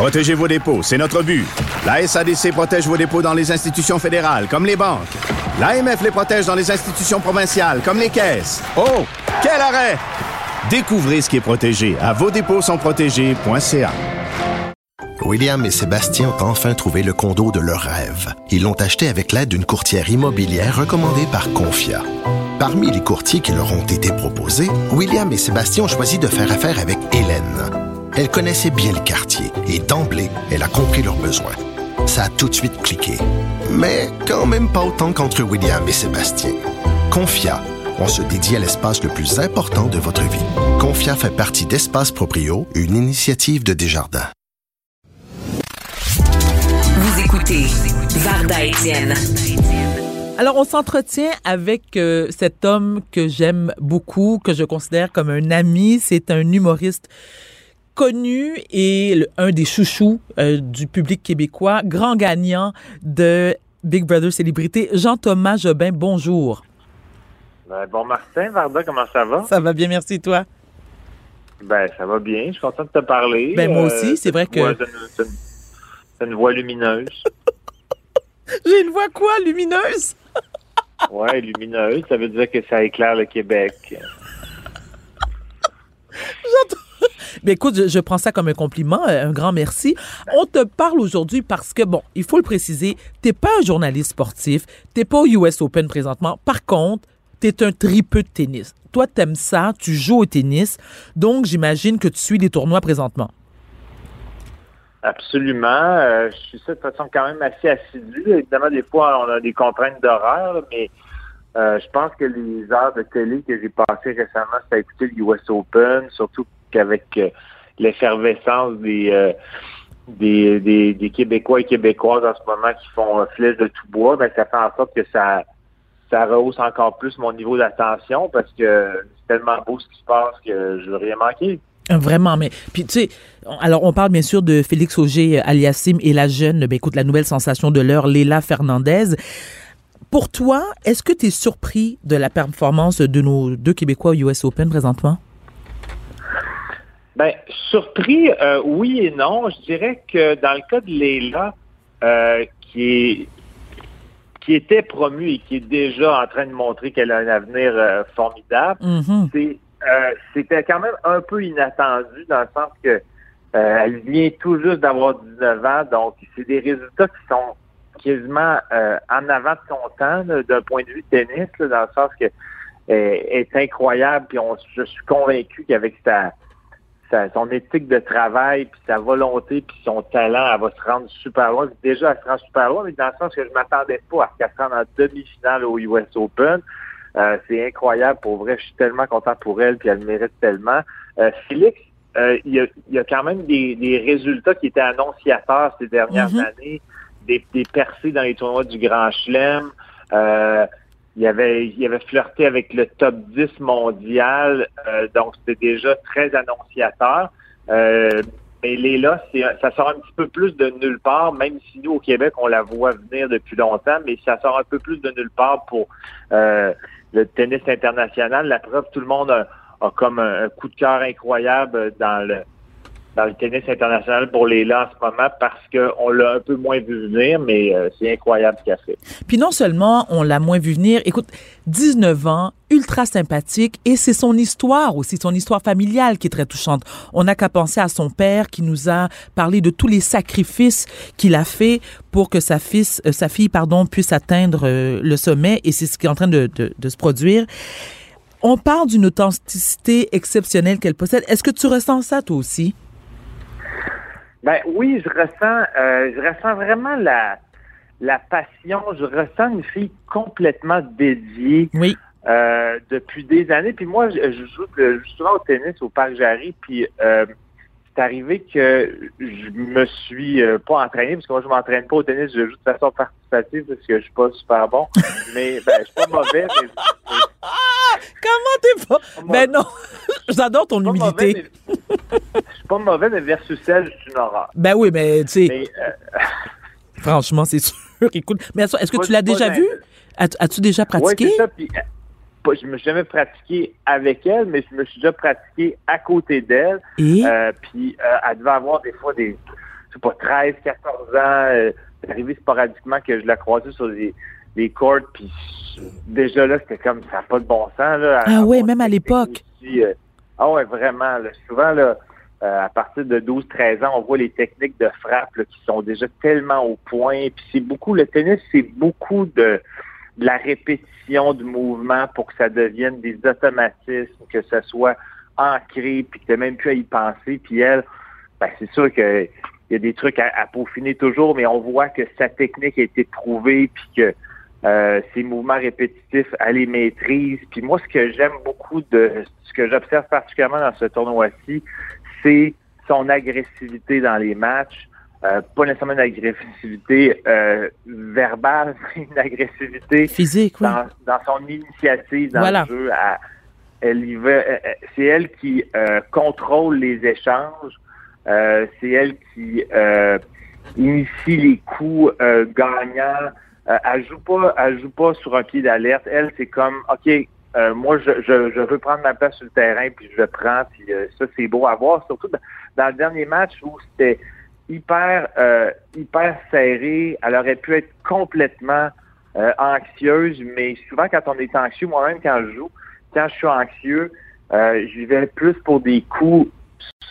Protégez vos dépôts, c'est notre but. La SADC protège vos dépôts dans les institutions fédérales, comme les banques. L'AMF les protège dans les institutions provinciales, comme les caisses. Oh, quel arrêt! Découvrez ce qui est protégé à vos dépôts sont protégés.ca. William et Sébastien ont enfin trouvé le condo de leur rêve. Ils l'ont acheté avec l'aide d'une courtière immobilière recommandée par Confia. Parmi les courtiers qui leur ont été proposés, William et Sébastien ont choisi de faire affaire avec Hélène. Elle connaissait bien le quartier et d'emblée, elle a compris leurs besoins. Ça a tout de suite cliqué. Mais quand même pas autant qu'entre William et Sébastien. Confia, on se dédie à l'espace le plus important de votre vie. Confia fait partie d'Espace Proprio, une initiative de Desjardins. Vous écoutez Varda Étienne. Alors, on s'entretient avec euh, cet homme que j'aime beaucoup, que je considère comme un ami. C'est un humoriste connu et le- un des chouchous euh, du public québécois, grand gagnant de Big Brother Célébrité. Jean-Thomas Jobin, bonjour. Ben, bon Martin, Varda, comment ça va? Ça va bien, merci toi. Ben, ça va bien. Je suis content de te parler. Ben, moi aussi, c'est vrai que- C'est une, une- une voix lumineuse. J'ai une voix quoi, lumineuse? ouais, lumineuse, ça veut dire que ça éclaire le Québec. Ben écoute, je, prends ça comme un compliment, euh, un grand merci. On te parle aujourd'hui parce que, bon, il faut le préciser, t'es pas un journaliste sportif, t'es pas au US Open présentement. Par contre, t'es un tripeux de tennis. Toi, t'aimes ça, tu joues au tennis, donc j'imagine que tu suis les tournois présentement. Absolument. Euh, je suis ça de façon quand même assez assidue. Évidemment, des fois, on a des contraintes d'horaire, mais euh, je pense que les heures de télé que j'ai passées récemment, c'est à écouter le US Open, surtout qu'avec euh, l'effervescence des, euh, des, des, des Québécois et Québécoises en ce moment qui font euh, flèche de tout bois, ben, ça fait en sorte que ça, ça rehausse encore plus mon niveau d'attention parce que c'est tellement beau ce qui se passe que je veux rien manquer. Vraiment, mais puis tu sais, alors on parle bien sûr de Félix Auger Aliassim et la jeune, ben écoute, la nouvelle sensation de l'heure, Léla Fernandez. Pour toi, est-ce que tu es surpris de la performance de nos deux Québécois au US Open présentement? Ben, surpris, euh, oui et non. Je dirais que dans le cas de Léla, euh, qui est qui était promue et qui est déjà en train de montrer qu'elle a un avenir euh, formidable, Mhm. c'était quand même un peu inattendu dans le sens que elle vient tout juste d'avoir 19 ans, donc c'est des résultats qui sont quasiment en avant de son temps d'un point de vue tennis, là, dans le sens que est incroyable, puis on, je suis convaincu qu'avec sa, sa- son éthique de travail, puis sa volonté, puis son talent, elle va se rendre super loin. Déjà, elle se rend super loin, mais dans le sens que je m'attendais pas à ce qu'elle se rende en demi-finale au US Open. Euh, c'est incroyable, pour vrai, je suis tellement content pour elle, puis elle le mérite tellement. Euh, Félix, euh, il, y a, il y a quand même des, des résultats qui étaient annonciateurs ces dernières Mhm. années, des, des percées dans les tournois du Grand Chelem. Il avait, il avait flirté avec le top 10 mondial, euh, donc c'était déjà très annonciateur. Euh, mais Léla, ça sort un petit peu plus de nulle part, même si nous, au Québec, on la voit venir depuis longtemps, mais ça sort un peu plus de nulle part pour euh, le tennis international. La preuve, tout le monde a, a comme un coup de cœur incroyable dans le dans le tennis international pour Léla en ce moment parce qu'on l'a un peu moins vu venir, mais euh, c'est incroyable ce qu'elle fait. Puis non seulement on l'a moins vu venir, écoute, 19 ans, ultra sympathique, et c'est son histoire aussi, son histoire familiale qui est très touchante. On n'a qu'à penser à son père qui nous a parlé de tous les sacrifices qu'il a fait pour que sa, euh, fille pardon, puisse atteindre euh, le sommet, et c'est ce qui est en train de se produire. On parle d'une authenticité exceptionnelle qu'elle possède. Est-ce que tu ressens ça toi aussi? Ben oui, je ressens, euh, je ressens vraiment la, la passion. Je ressens une fille complètement dédiée Oui. euh, depuis des années. Puis moi, je, je joue, souvent au tennis au Parc Jarry. Puis euh, arrivé que je me suis euh, pas entraîné, parce que moi, je m'entraîne pas au tennis, je joue de façon participative parce que je suis pas super bon. Mais ben, je suis pas mauvais, mais, mais- Comment t'es pas? Ben non, j'adore ton pas mauvais, humilité. mais- je suis pas mauvais, mais versus elle, je suis une horreur. Ben oui, mais tu sais, euh, franchement, c'est sûr. Écoute, mais est-ce que Moi, tu l'as déjà pas vu? As-tu déjà Oui, pratiqué? c'est ça. Puis, euh, pas- je me suis jamais pratiqué avec elle, mais je me suis déjà pratiqué à côté d'elle. Et? Euh, puis, euh, elle devait avoir des fois des, je sais pas, 13, 14 ans. Euh, c'est arrivé sporadiquement que je l'ai croisé sur les, les courts, puis déjà là, c'était comme, ça n'a pas de bon sens. Là, ah oui, même à l'époque. Euh, ah ouais, vraiment. Là, souvent, là, euh, à partir de 12-13 ans, on voit les techniques de frappe qui sont déjà tellement au point. Puis c'est beaucoup, le tennis, c'est beaucoup de, de, la répétition du mouvement pour que ça devienne des automatismes, que ce soit ancré, puis que tu même plus à y penser. Puis elle, ben, c'est sûr que il y a des trucs à, peaufiner toujours, mais on voit que sa technique a été prouvée, puis que euh, ses mouvements répétitifs, elle les maîtrise. Puis moi, ce que j'aime beaucoup de ce que j'observe particulièrement dans ce tournoi-ci, c'est son agressivité dans les matchs. Euh, pas nécessairement une agressivité euh, verbale, mais une agressivité physique, dans, son initiative dans le jeu. elle c'est elle qui contrôle les échanges. Euh, c'est elle qui euh, initie les coups euh, gagnants. elle joue pas, elle joue pas sur un pied d'alerte. Elle, c'est comme, ok, moi, je, je, veux prendre ma place sur le terrain, puis je le prends, puis ça, c'est beau à voir. Surtout dans, le dernier match où c'était hyper, hyper serré. Elle aurait pu être complètement anxieuse, mais souvent quand on est anxieux, moi-même quand je joue, quand je suis anxieux, j'y vais plus pour des coups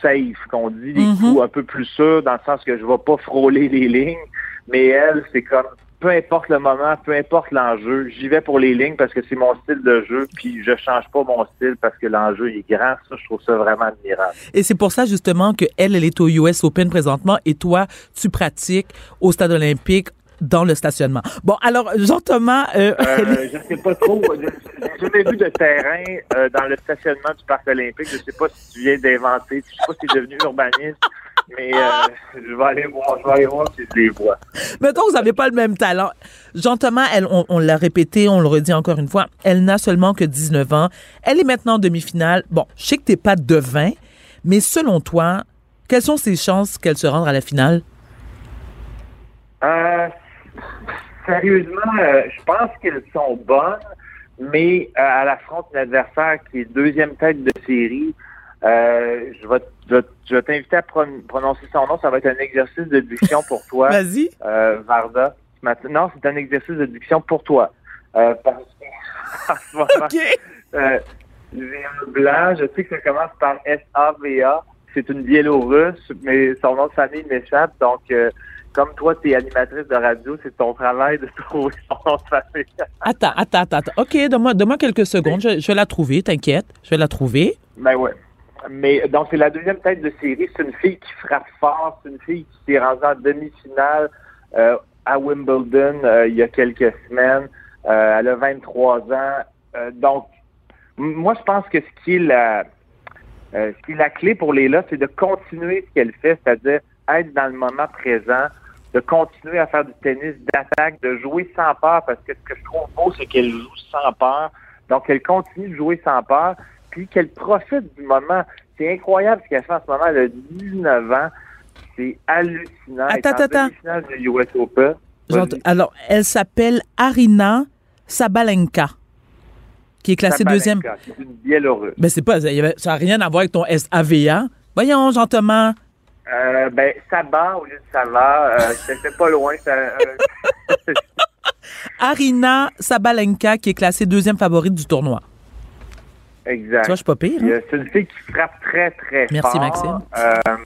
safe, qu'on dit, des mhm. coups un peu plus sûrs, dans le sens que je ne vais pas frôler les lignes. Mais elle, c'est comme, peu importe le moment, peu importe l'enjeu, j'y vais pour les lignes parce que c'est mon style de jeu, puis je change pas mon style parce que l'enjeu est grand. Ça, je trouve ça vraiment admirable. Et c'est pour ça, justement, que elle, elle est au US Open présentement et toi, tu pratiques au Stade olympique dans le stationnement. Bon, alors, Jean-Thomas... Euh, euh, je ne sais pas trop. J'ai jamais vu de terrain euh, dans le stationnement du Parc olympique. Je ne sais pas si tu viens d'inventer. Je ne sais pas si tu es devenu urbaniste. Mais je vais aller voir, je vais aller voir si je les vois. Mettons que vous n'avez pas le même talent. Jean-Thomas, on, l'a répété, on le redit encore une fois, elle n'a seulement que 19 ans. Elle est maintenant en demi-finale. Bon, je sais que tu n'es pas devin, mais selon toi, quelles sont ses chances qu'elle se rende à la finale? Euh, sérieusement, euh, je pense qu'elles sont bonnes, mais euh, à l'affront d'un adversaire qui est deuxième tête de série, euh, je vais, je, vais t'inviter à prononcer son nom. Ça va être un exercice de diction pour toi. Vas-y. Varda. Non, c'est un exercice de diction pour toi. parce que, OK. j'ai un blanc. Je sais que ça commence par S-A-V-A. C'est une Biélorusse, mais son nom de famille m'échappe. Donc, comme toi, tu es animatrice de radio, c'est ton travail de trouver son famille. attends, attends, attends. OK, donne-moi, quelques secondes. Je, vais la trouver, t'inquiète. Je vais la trouver. Ben ouais. Mais donc, c'est la deuxième tête de série. C'est une fille qui frappe fort. C'est une fille qui s'est rendue en demi-finale euh, à Wimbledon euh, il y a quelques semaines. Euh, elle a 23 ans. donc, moi, je pense que ce qui est la, ce qui est la clé pour Léla, c'est de continuer ce qu'elle fait, c'est-à-dire être dans le moment présent, de continuer à faire du tennis d'attaque, de jouer sans peur, parce que ce que je trouve beau, c'est qu'elle joue sans peur. Donc, elle continue de jouer sans peur, puis qu'elle profite du moment. C'est incroyable ce qu'elle fait en ce moment. Elle a 19 ans. C'est hallucinant. Attends, attends, attends. de US Open. Alors, elle s'appelle Arina Sabalenka, qui est classée deuxième. C'est une Biélorusse. Mais ben, c'est pas, ça n'a rien à voir avec ton SAVA. Voyons, gentiment. Euh, ben, Sabah au lieu de Sava. Euh, C'était pas loin. Ça, euh, Arina Sabalenka, qui est classée deuxième favorite du tournoi. Exact. Tu vois, je suis pas pire. Hein? C'est une fille qui frappe très, très Merci, fort. Merci, Maxime. Euh,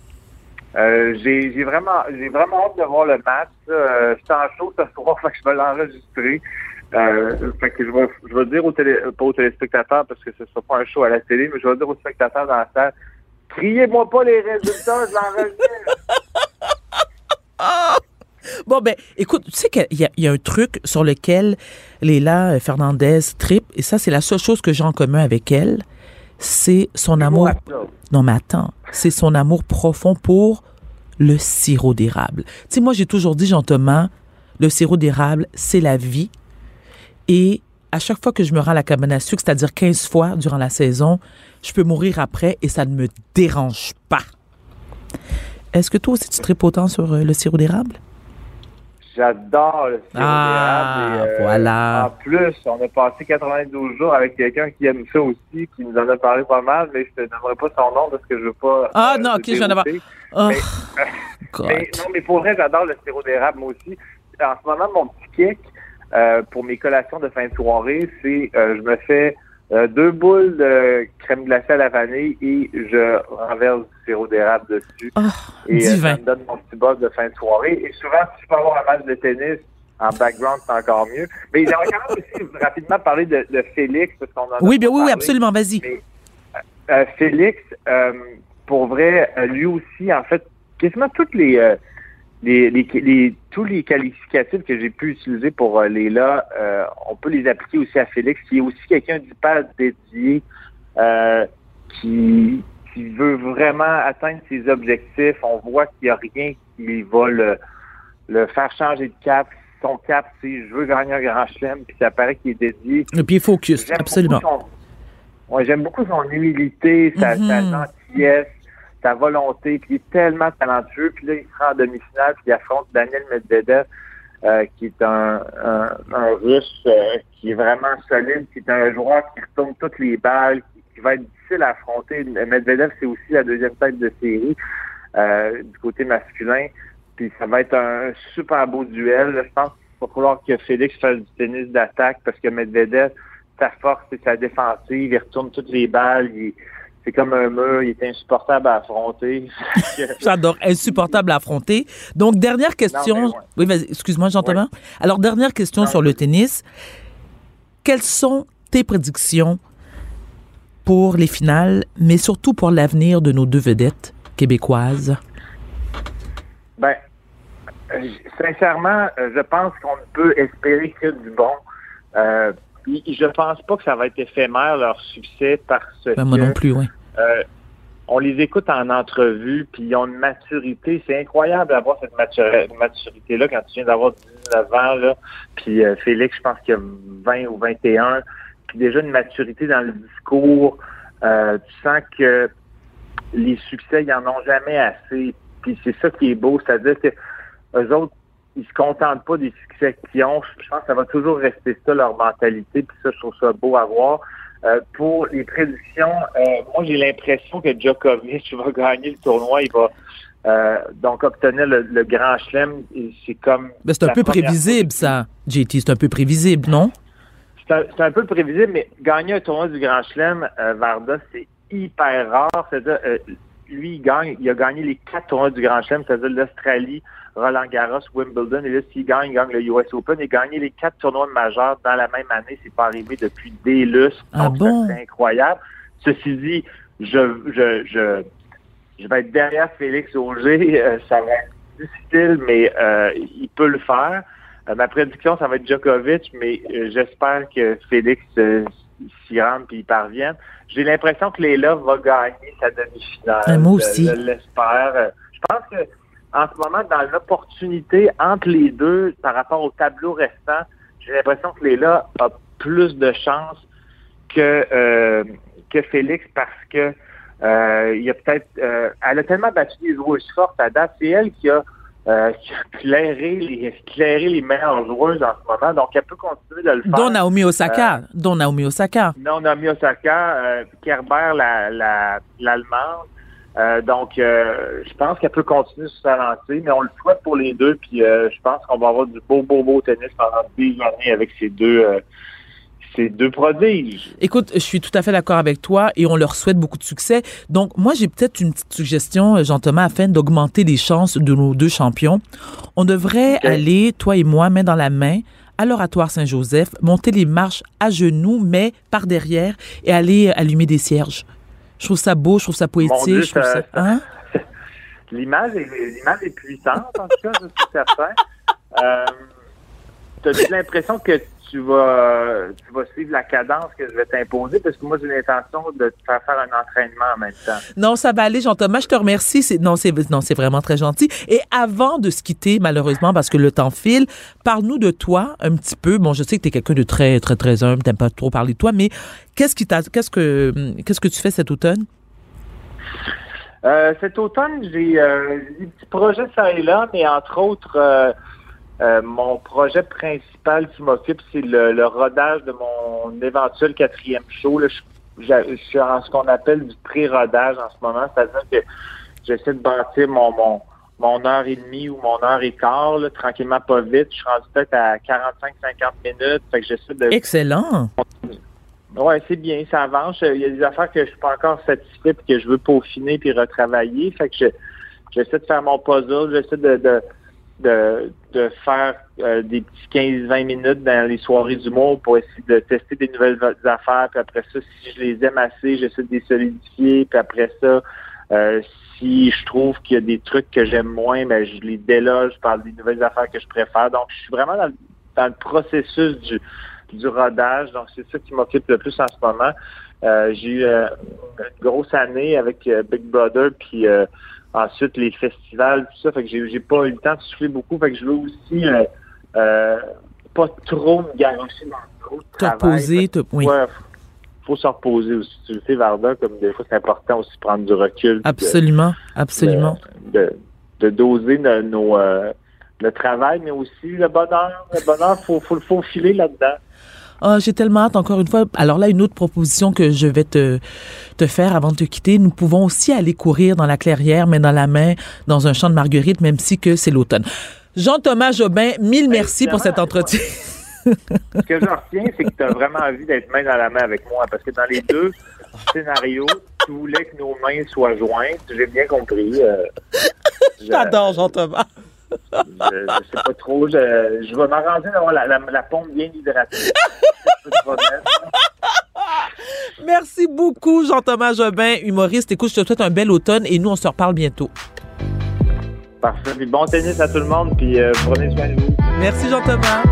euh, j'ai vraiment j'ai vraiment hâte de voir le match. Euh, je suis en show ce soir, fait que je vais l'enregistrer. Euh, fait que je vais, je vais dire aux télé, pas aux téléspectateurs parce que ce sera pas un show à la télé, mais je vais dire aux spectateurs dans la salle Criez-moi pas les résultats, je l'enregistre. Bon, ben, écoute, tu sais qu'il y, a un truc sur lequel Léla Fernandez tripe, et ça, c'est la seule chose que j'ai en commun avec elle, c'est son amour. Non, mais attends, c'est son amour profond pour le sirop d'érable. Tu sais, moi, j'ai toujours dit gentiment, le sirop d'érable, c'est la vie. Et à chaque fois que je me rends à la cabane à sucre, c'est-à-dire 15 fois durant la saison, je peux mourir après et ça ne me dérange pas. Est-ce que toi aussi tu tripes autant sur euh, le sirop d'érable? J'adore le sirop Ah, d'érable. euh, voilà. En plus, on a passé 92 jours avec quelqu'un qui aime ça aussi, qui nous en a parlé pas mal, mais je te donnerai pas son nom parce que je veux pas. Ah, euh, non, te ok, je viens d'avoir- dérouter. Oh, Mais- non, mais pour vrai, j'adore le sirop d'érable, moi aussi. En ce moment, mon petit kick pour mes collations de fin de soirée, c'est euh, je me fais euh, deux boules de crème glacée à la vanille et je renverse du sirop d'érable dessus. Oh, et euh, ça me donne mon petit boss de fin de soirée. Et souvent, si je peux avoir un match de tennis en background, c'est encore mieux. Mais j'aimerais quand même aussi rapidement parler de, de Félix, parce qu'on en a Oui, bien oui, oui, absolument, vas-y. Euh, Félix, euh, pour vrai, euh, lui aussi, en fait, quasiment toutes les, euh, les, les, les- tous les qualificatifs que j'ai pu utiliser pour euh, Léla, euh, on peut les appliquer aussi à Félix, qui est aussi quelqu'un d'hyper dédié, euh, qui, qui veut vraiment atteindre ses objectifs. On voit qu'il n'y a rien qui va le, le faire changer de cap. Son cap, c'est je veux gagner un grand chelem, puis ça paraît qu'il est dédié. Et puis focus, absolument. son- ouais, j'aime beaucoup son humilité, sa, sa Mhm. gentillesse, sa volonté. Puis il est tellement talentueux. Puis là, il se rend en demi-finale, puis il affronte Daniel Medvedev, euh, qui est un, un, un Russe euh, qui est vraiment solide, qui est un joueur qui retourne toutes les balles, qui, va être difficile à affronter. Medvedev, c'est aussi la deuxième tête de série euh, du côté masculin. Puis ça va être un super beau duel. Je pense qu'il va falloir que Félix fasse du tennis d'attaque parce que Medvedev, sa force, c'est sa défensive. Il retourne toutes les balles. Il- c'est comme un mur. Il est insupportable à affronter. J'adore, insupportable à affronter. Donc, dernière question. ouais. Oui, vas-y, excuse-moi, Jean-Thomas. Alors, dernière question Non, sur le tennis. Quelles sont tes prédictions pour les finales, mais surtout pour l'avenir de nos deux vedettes québécoises? Ben, euh, sincèrement, euh, je pense qu'on ne peut espérer que du bon. Euh, je pense pas que ça va être éphémère leur succès parce Ben, moi que non plus, oui. euh, on les écoute en entrevue, puis ils ont une maturité. C'est incroyable d'avoir cette matur- maturité-là quand tu viens d'avoir 19 ans. Là. Puis euh, Félix, je pense qu'il a 20 ou 21. Puis déjà une maturité dans le discours. Euh, tu sens que les succès, ils en ont jamais assez. Puis c'est ça qui est beau, c'est-à-dire que eux autres, ils se contentent pas des succès qu'ils ont. Je pense que ça va toujours rester ça, leur mentalité. Puis ça, je trouve ça beau à voir. Euh, pour les prédictions, euh, moi j'ai l'impression que Djokovic va gagner le tournoi. Il va euh, donc obtenir le, le grand chelem. C'est comme Ben, c'est un peu prévisible, ça, JT. C'est un peu prévisible, non? c'est un, un peu prévisible, mais gagner un tournoi du Grand Chelem, Varda, c'est hyper rare. C'est-à-dire, lui, il gagne, il a gagné les quatre tournois du Grand Chelem, c'est-à-dire l'Australie, Roland Garros, Wimbledon, et là, s'il gagne, il gagne le US Open. A gagné les quatre tournois majeurs dans la même année. C'est pas arrivé depuis des lustres. Ah Donc, bon? C'est incroyable. Ceci dit, je, je, je, je vais être derrière Félix Auger. Euh, ça va être difficile, mais euh, il peut le faire. Euh, ma prédiction, ça va être Djokovic, mais euh, j'espère que Félix euh, s'y rende et y parvienne. J'ai l'impression que Léla va gagner sa demi-finale. Ah, moi aussi. Je, l'espère. Je pense que en ce moment, dans l'opportunité entre les deux par rapport au tableau restant, j'ai l'impression que Léla a plus de chance que euh, que Félix parce que euh, il y a peut-être euh, elle a tellement battu des joueuses fortes à date, c'est elle qui a euh, qui a clairé les clairé les meilleures joueuses en ce moment, donc elle peut continuer de le faire. Dont Naomi Osaka. Euh, Dont Naomi Osaka. Non, Naomi Osaka, euh, Kerber, la, la, l'allemande. Euh, donc, euh, je pense qu'elle peut continuer sur sa lancée, mais on le souhaite pour les deux. Puis, euh, je pense qu'on va avoir du beau, beau, beau tennis pendant des années avec ces deux, euh, ces deux prodiges. Écoute, je suis tout à fait d'accord avec toi et on leur souhaite beaucoup de succès. Donc, moi, j'ai peut-être une petite suggestion, euh, Jean-Thomas, afin d'augmenter les chances de nos deux champions. On devrait aller, toi et moi, main dans la main, à l'oratoire Saint-Joseph, monter les marches à genoux, mais par derrière, et aller euh, allumer des cierges. Je trouve ça beau, je trouve ça poétique. Dieu, je trouve ça-. Hein? L'image est, puissante, en tout cas, je suis certain. Euh, T'as-tu l'impression que tu vas, tu vas suivre la cadence que je vais t'imposer? Parce que moi, j'ai l'intention de te faire faire un entraînement en même temps. Non, ça va aller, Jean-Thomas. Je te remercie. C'est, non, c'est, non, c'est vraiment très gentil. Et avant de se quitter, malheureusement, parce que le temps file, parle-nous de toi un petit peu. Bon, je sais que tu es quelqu'un de très, très, très humble. T'aimes pas trop parler de toi, mais qu'est-ce qui t'a, qu'est-ce que, qu'est-ce que tu fais cet automne? Euh, cet automne, j'ai euh, des petits projets ça et là, mais entre autres, euh, euh, mon projet principal qui m'occupe, c'est le, rodage de mon éventuel quatrième show. Là, je, suis en ce qu'on appelle du pré-rodage en ce moment, c'est-à-dire que j'essaie de bâtir mon, mon, mon heure et demie ou mon heure et quart, tranquillement, pas vite. Je suis rendu peut-être à 45-50 minutes. Fait que j'essaie de. Excellent! Oui, c'est bien, ça avance. Il y a des affaires que je suis pas encore satisfait et que je veux peaufiner puis retravailler. Fait que j'essaie de faire mon puzzle, j'essaie de, de, de, de faire euh, des petits 15-20 minutes dans les soirées d'humour pour essayer de tester des nouvelles affaires. Puis après ça, si je les aime assez, j'essaie de les solidifier. Puis après ça, euh, si je trouve qu'il y a des trucs que j'aime moins, ben, je les déloge par des nouvelles affaires que je préfère. Donc, je suis vraiment dans, dans le processus du du rodage. Donc, c'est ça qui m'occupe le plus en ce moment. Euh, j'ai eu euh, une grosse année avec euh, Big Brother, puis ensuite les festivals, tout ça. Fait que j'ai, pas eu le temps de souffler beaucoup. Fait que je veux aussi pas trop me garocher dans trop de travail. Reposer, oui. faut se reposer aussi. Tu le sais, Varda, comme des fois, c'est important aussi de prendre du recul. Absolument, absolument. De, doser nos, le travail, mais aussi le bonheur. Le bonheur, il faut, faut le faufiler là-dedans. Oh, j'ai tellement hâte, encore une fois. Alors là, une autre proposition que je vais te, te faire avant de te quitter. Nous pouvons aussi aller courir dans la clairière, mais dans la main, dans un champ de marguerite, même si que c'est l'automne. Jean-Thomas Jobin, mille merci pour cet entretien. Ce que j'en retiens, c'est que tu as vraiment envie d'être main dans la main avec moi, parce que dans les deux scénarios, tu voulais que nos mains soient jointes. J'ai bien compris. Euh, J'adore Jean-Thomas je, ne sais pas trop. Je, je vais m'arranger d'avoir la, la, pompe bien hydratée. Merci beaucoup, Jean-Thomas Jobin, humoriste. Écoute, je te souhaite un bel automne et nous, on se reparle bientôt. Parfait. bon tennis à tout le monde, puis euh, prenez soin de vous. Merci, Jean-Thomas.